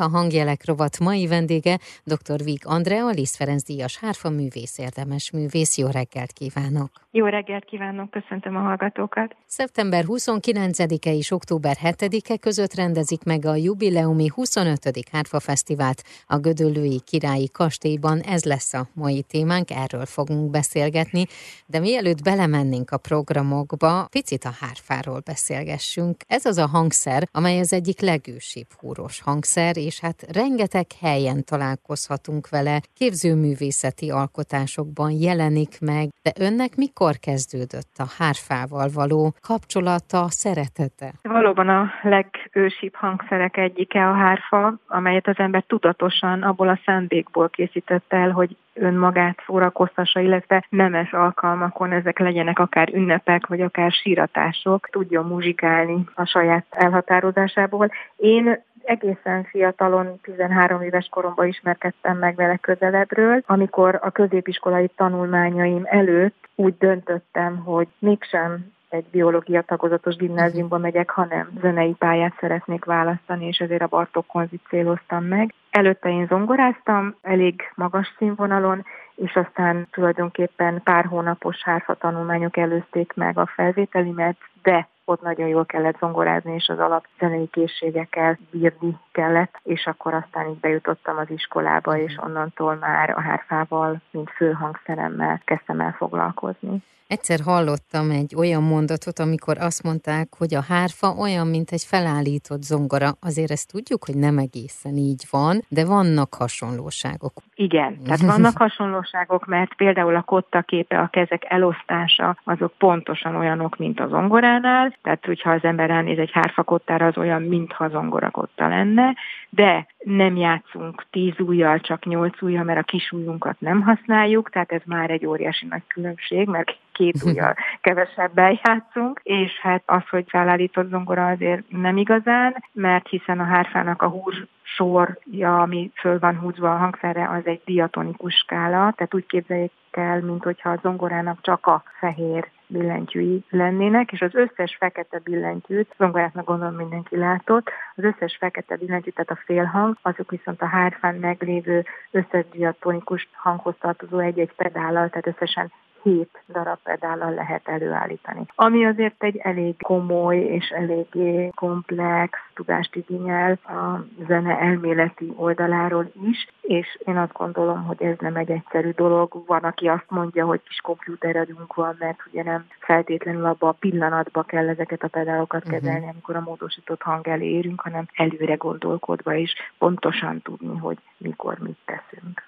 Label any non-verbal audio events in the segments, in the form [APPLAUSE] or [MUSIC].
A hangjelek rovat mai vendége dr. Víg Andrea, Liszt Ferenc díjas hárfa művész, érdemes művész. Jó reggelt kívánok! Jó reggelt kívánok, köszöntöm a hallgatókat! Szeptember 29-e és október 7-e között rendezik meg a jubileumi 25. Hárfa Fesztivált a Gödöllői Királyi Kastélyban. Ez lesz a mai témánk, erről fogunk beszélgetni, de mielőtt belemennénk a programokba, picit a hárfáról beszélgessünk. Ez az a hangszer, amely az egyik legősibb húros hangszer, és hát rengeteg helyen találkozhatunk vele, képzőművészeti alkotásokban jelenik meg, de önnek mikor kezdődött a hárfával való kapcsolata, szeretete? Valóban a legősibb hangszerek egyike a hárfa, amelyet az ember tudatosan abból a szándékból készített el, hogy önmagát szórakoztassa, illetve nemes alkalmakon ezek legyenek akár ünnepek, vagy akár síratások, tudjon muzsikálni a saját elhatározásából. Én egészen fiatalon, 13 éves koromban ismerkedtem meg vele közelebbről, amikor a középiskolai tanulmányaim előtt úgy döntöttem, hogy mégsem egy biológia tagozatos gimnáziumba megyek, hanem zenei pályát szeretnék választani, és ezért a Bartók konzit céloztam meg. Előtte én zongoráztam, elég magas színvonalon, és aztán tulajdonképpen pár hónapos hárfa tanulmányok előzték meg a felvételimet, de ott nagyon jól kellett zongorázni, és az alapzenei készségekkel bírni kellett, és akkor aztán így bejutottam az iskolába, és onnantól már a hárfával, mint főhangszeremmel kezdtem el foglalkozni. Egyszer hallottam egy olyan mondatot, amikor azt mondták, hogy a hárfa olyan, mint egy felállított zongora. Azért ezt tudjuk, hogy nem egészen így van, de vannak hasonlóságok. Igen, [LAUGHS] tehát vannak hasonlóságok, mert például a kotta képe, a kezek elosztása, azok pontosan olyanok, mint a zongoránál, tehát hogyha az ember ránéz egy hárfakottára, az olyan, mintha zongorakotta lenne, de nem játszunk tíz ujjal, csak nyolc ujjal, mert a kis ujjunkat nem használjuk, tehát ez már egy óriási nagy különbség, mert két [LAUGHS] ujjal kevesebben játszunk, és hát az, hogy felállított zongora azért nem igazán, mert hiszen a hárfának a húr sorja, ami föl van húzva a hangszerre, az egy diatonikus skála, tehát úgy képzeljék el, mint hogyha a zongorának csak a fehér billentyűi lennének, és az összes fekete billentyűt, zongoráknak gondolom mindenki látott, az összes fekete billentyűt, tehát a félhang, azok viszont a hárfán meglévő összes diatonikus hanghoz tartozó egy-egy pedállal, tehát összesen hét darab pedállal lehet előállítani. Ami azért egy elég komoly és eléggé komplex tudást igényel a zene elméleti oldaláról is, és én azt gondolom, hogy ez nem egy egyszerű dolog. Van, aki azt mondja, hogy kis komputerünk van, mert ugye nem feltétlenül abba a pillanatba kell ezeket a pedálokat uh-huh. kezelni, amikor a módosított hang elé érünk, hanem előre gondolkodva is pontosan tudni, hogy mikor mit teszünk.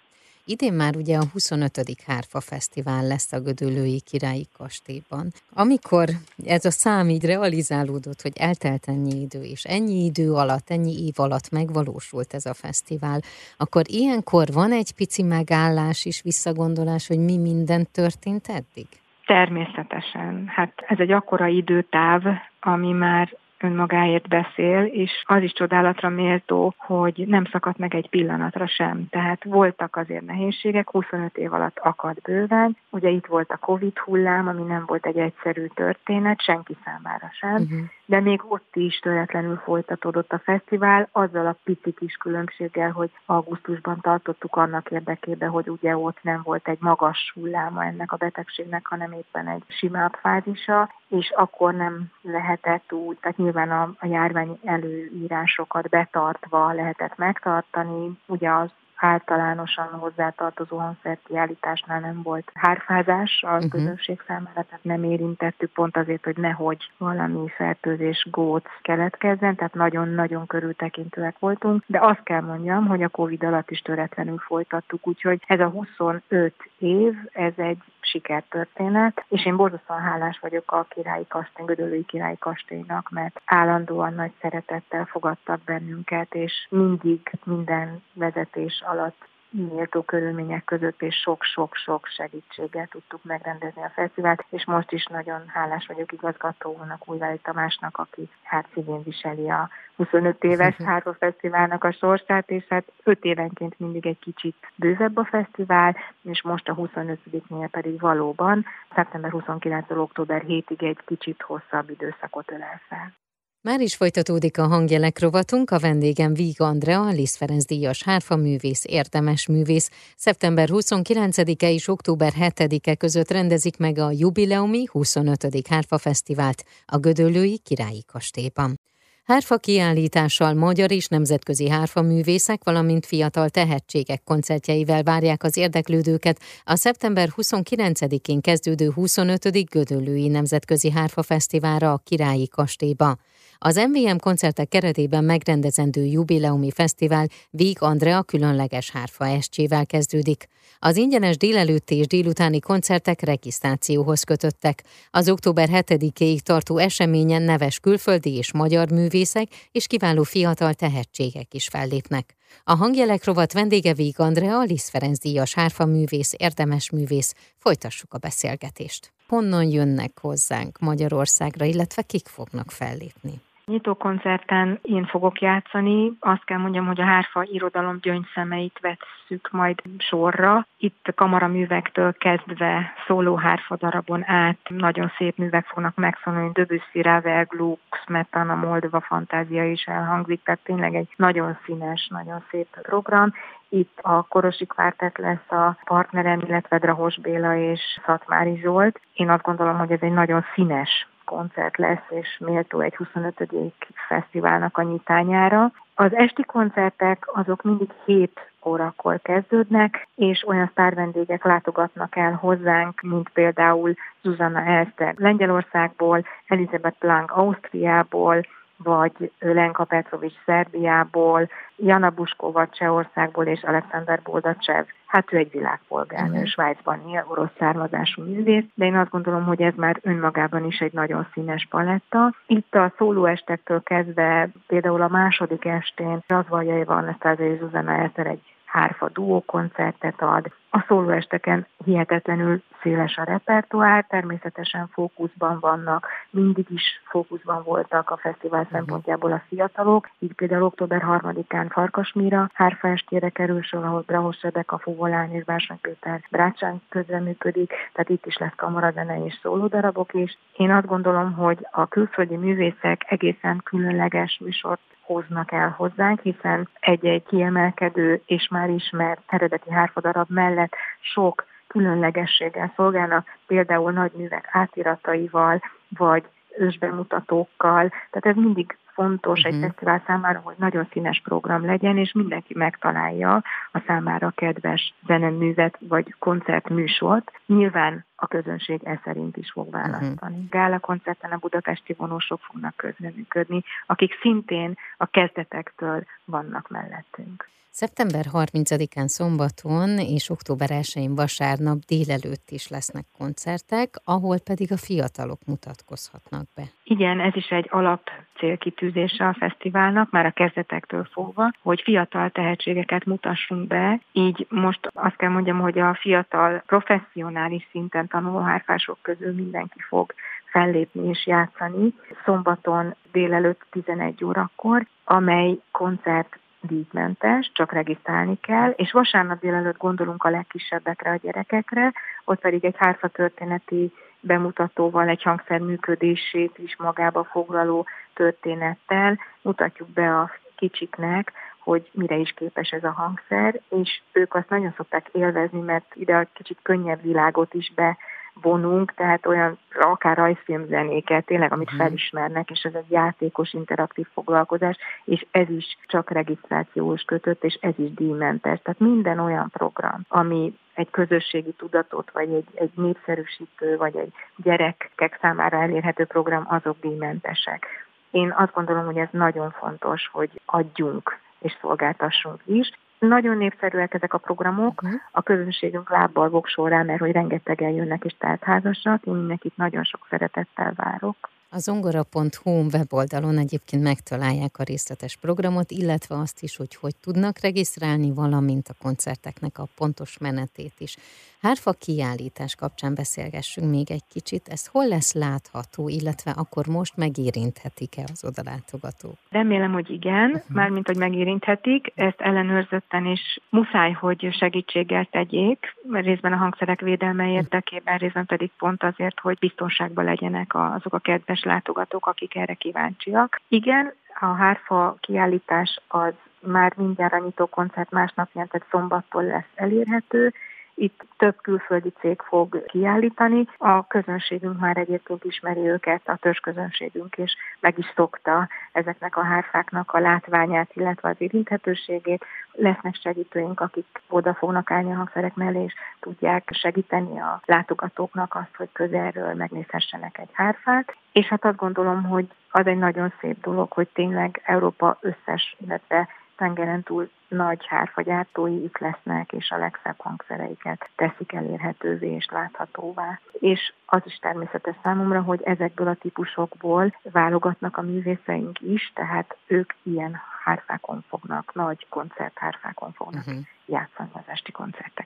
Idén már ugye a 25. Hárfa Fesztivál lesz a Gödöllői Királyi Kastélyban. Amikor ez a szám így realizálódott, hogy eltelt ennyi idő, és ennyi idő alatt, ennyi év alatt megvalósult ez a fesztivál, akkor ilyenkor van egy pici megállás és visszagondolás, hogy mi minden történt eddig? Természetesen. Hát ez egy akkora időtáv, ami már önmagáért beszél, és az is csodálatra méltó, hogy nem szakadt meg egy pillanatra sem. Tehát voltak azért nehézségek, 25 év alatt akad bőven. Ugye itt volt a Covid hullám, ami nem volt egy egyszerű történet, senki számára sem. Uh-huh de még ott is töretlenül folytatódott a fesztivál, azzal a pici kis különbséggel, hogy augusztusban tartottuk annak érdekében, hogy ugye ott nem volt egy magas hulláma ennek a betegségnek, hanem éppen egy simább fázisa, és akkor nem lehetett úgy, tehát nyilván a, a járvány előírásokat betartva lehetett megtartani, ugye az általánosan hozzátartozó hangszerkiállításnál nem volt hárfázás a uh-huh. közönség számára, tehát nem érintettük pont azért, hogy nehogy valami fertőzés, góc keletkezzen, tehát nagyon-nagyon körültekintőek voltunk, de azt kell mondjam, hogy a Covid alatt is töretlenül folytattuk, úgyhogy ez a 25 év, ez egy sikertörténet, és én borzasztóan hálás vagyok a királyi kastély, Gödöllői királyi kastélynak, mert állandóan nagy szeretettel fogadtak bennünket, és mindig minden vezetés alatt méltó körülmények között és sok-sok-sok segítséggel tudtuk megrendezni a fesztivált, és most is nagyon hálás vagyok igazgatónak, Újvári Tamásnak, aki hát szívén viseli a 25 éves [LAUGHS] Hárva Fesztiválnak a sorsát, és hát 5 évenként mindig egy kicsit bővebb a fesztivál, és most a 25-nél pedig valóban szeptember 29 október 7-ig egy kicsit hosszabb időszakot ölel fel. Már is folytatódik a hangjelek rovatunk, a vendégem Víg Andrea, Liszt Ferenc díjas hárfa művész, érdemes művész. Szeptember 29-e és október 7-e között rendezik meg a jubileumi 25. hárfa fesztivált a Gödöllői Királyi Kastélyban. Hárfa kiállítással magyar és nemzetközi hárfa művészek, valamint fiatal tehetségek koncertjeivel várják az érdeklődőket a szeptember 29-én kezdődő 25. Gödöllői Nemzetközi Hárfa Fesztiválra a Királyi Kastélyba. Az MVM koncertek keretében megrendezendő jubileumi fesztivál Víg Andrea különleges hárfa estjével kezdődik. Az ingyenes délelőtti és délutáni koncertek regisztrációhoz kötöttek. Az október 7-ig tartó eseményen neves külföldi és magyar művészek és kiváló fiatal tehetségek is fellépnek. A hangjelek rovat vendége Víg Andrea, Lisz Ferenc díjas hárfa művész, érdemes művész. Folytassuk a beszélgetést. Honnan jönnek hozzánk Magyarországra, illetve kik fognak fellépni? Nyitókoncerten én fogok játszani. Azt kell mondjam, hogy a hárfa irodalom gyöngyszemeit vesszük majd sorra. Itt kamaraművektől kezdve szóló hárfa darabon át nagyon szép művek fognak megszólalni. Debussy, Ravel, Gluck, Smetana, Moldova fantázia is elhangzik, tehát tényleg egy nagyon színes, nagyon szép program. Itt a Korosi Kvártett lesz a partnerem, illetve Drahos Béla és Szatmári Zsolt. Én azt gondolom, hogy ez egy nagyon színes koncert lesz, és méltó egy 25. fesztiválnak a nyitányára. Az esti koncertek azok mindig 7 órakor kezdődnek, és olyan sztárvendégek látogatnak el hozzánk, mint például Zuzanna Elster Lengyelországból, Elizabeth Blank Ausztriából, vagy Lenka Petrovics Szerbiából, Jana Buskova Csehországból és Alexander Boldacev. Hát ő egy világpolgárnő, uh-huh. Svájcban él, orosz származású művész, de én azt gondolom, hogy ez már önmagában is egy nagyon színes paletta. Itt a szólóestektől kezdve, például a második estén Razvaljai van, Esztázai Zuzana Eszer egy hárfa duó koncertet ad. A szólóesteken hihetetlenül széles a repertoár, természetesen fókuszban vannak, mindig is fókuszban voltak a fesztivál uh-huh. szempontjából a fiatalok, így például október 3-án Farkasmira hárfa estére kerül sor, ahol Brahos Rebeka, Fuvolány és Bársony Péter Brácsán közreműködik, tehát itt is lesz kamaradene és szólódarabok is. Én azt gondolom, hogy a külföldi művészek egészen különleges műsort hoznak el hozzánk, hiszen egy-egy kiemelkedő és már ismert eredeti hárfadarab mellett sok különlegességgel szolgálnak, például nagy művek átirataival, vagy ősbemutatókkal, tehát ez mindig fontos uh-huh. egy mhm. fesztivál számára, hogy nagyon színes program legyen, és mindenki megtalálja a számára kedves zeneművet vagy koncertműsort. Nyilván a közönség e szerint is fog választani. Uh-huh. Gála koncerten a budapesti vonósok fognak közreműködni, akik szintén a kezdetektől vannak mellettünk. Szeptember 30-án szombaton és október 1-én vasárnap délelőtt is lesznek koncertek, ahol pedig a fiatalok mutatkozhatnak be. Igen, ez is egy alap célkitűzése a fesztiválnak, már a kezdetektől fogva, hogy fiatal tehetségeket mutassunk be. Így most azt kell mondjam, hogy a fiatal professzionális szinten tanuló hárfások közül mindenki fog fellépni és játszani. Szombaton délelőtt 11 órakor, amely koncert díjmentes, csak regisztrálni kell, és vasárnap délelőtt gondolunk a legkisebbekre, a gyerekekre, ott pedig egy hárfa történeti bemutatóval, egy hangszer működését is magába foglaló történettel mutatjuk be a kicsiknek, hogy mire is képes ez a hangszer, és ők azt nagyon szokták élvezni, mert ide a kicsit könnyebb világot is be vonunk, tehát olyan akár rajzfilmzenéket, tényleg, amit mhm. felismernek, és ez egy játékos, interaktív foglalkozás, és ez is csak regisztrációs kötött, és ez is díjmentes. Tehát minden olyan program, ami egy közösségi tudatot, vagy egy, egy népszerűsítő, vagy egy gyerekek számára elérhető program, azok díjmentesek. Én azt gondolom, hogy ez nagyon fontos, hogy adjunk és szolgáltassunk is, nagyon népszerűek ezek a programok, uh-huh. a közönségünk lábbal voksol rá, mert hogy rengetegen jönnek és házasnak, én mindenkit nagyon sok szeretettel várok. A zongora.hu weboldalon egyébként megtalálják a részletes programot, illetve azt is, hogy hogy tudnak regisztrálni, valamint a koncerteknek a pontos menetét is. Hárfa kiállítás kapcsán beszélgessünk még egy kicsit. Ez hol lesz látható, illetve akkor most megérinthetik-e az odalátogatók? Remélem, hogy igen, uh-huh. mármint, hogy megérinthetik. Ezt ellenőrzötten is muszáj, hogy segítséggel tegyék, részben a hangszerek védelme érdekében, részben pedig pont azért, hogy biztonságban legyenek azok a kedves látogatók, akik erre kíváncsiak. Igen, a hárfa kiállítás az már mindjárt a nyitó koncert másnapján, tehát szombattól lesz elérhető, itt több külföldi cég fog kiállítani. A közönségünk már egyébként ismeri őket, a közönségünk és meg is szokta ezeknek a hárfáknak a látványát, illetve az érinthetőségét. Lesznek segítőink, akik oda fognak állni a hangszerek mellé, és tudják segíteni a látogatóknak azt, hogy közelről megnézhessenek egy hárfát. És hát azt gondolom, hogy az egy nagyon szép dolog, hogy tényleg Európa összes, illetve tengeren túl nagy hárfagyártói itt lesznek, és a legszebb hangszereiket teszik elérhetővé és láthatóvá. És az is természetes számomra, hogy ezekből a típusokból válogatnak a művészeink is, tehát ők ilyen hárfákon fognak, nagy koncerthárfákon fognak uh-huh. játszani az esti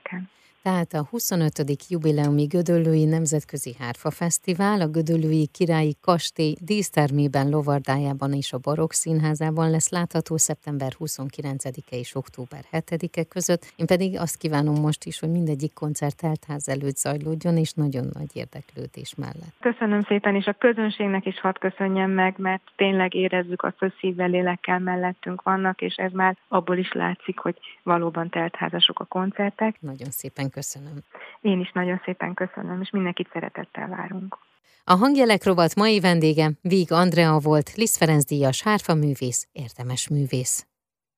koncerteken. Tehát a 25. jubileumi Gödöllői Nemzetközi Hárfa Fesztivál a Gödöllői Királyi Kastély dísztermében Lovardájában és a Barokk Színházában lesz látható szeptember 29-e és október 7-e között. Én pedig azt kívánom most is, hogy mindegyik koncert teltház előtt zajlódjon, és nagyon nagy érdeklődés mellett. Köszönöm szépen, és a közönségnek is hadd köszönjem meg, mert tényleg érezzük azt, hogy szívvel, lélekkel mellettünk vannak, és ez már abból is látszik, hogy valóban teltházasok a koncertek. Nagyon szépen köszönöm. Én is nagyon szépen köszönöm, és mindenkit szeretettel várunk. A hangjelek rovat mai vendége Víg Andrea volt, Liszt Ferenc díjas hárfa művész, érdemes művész.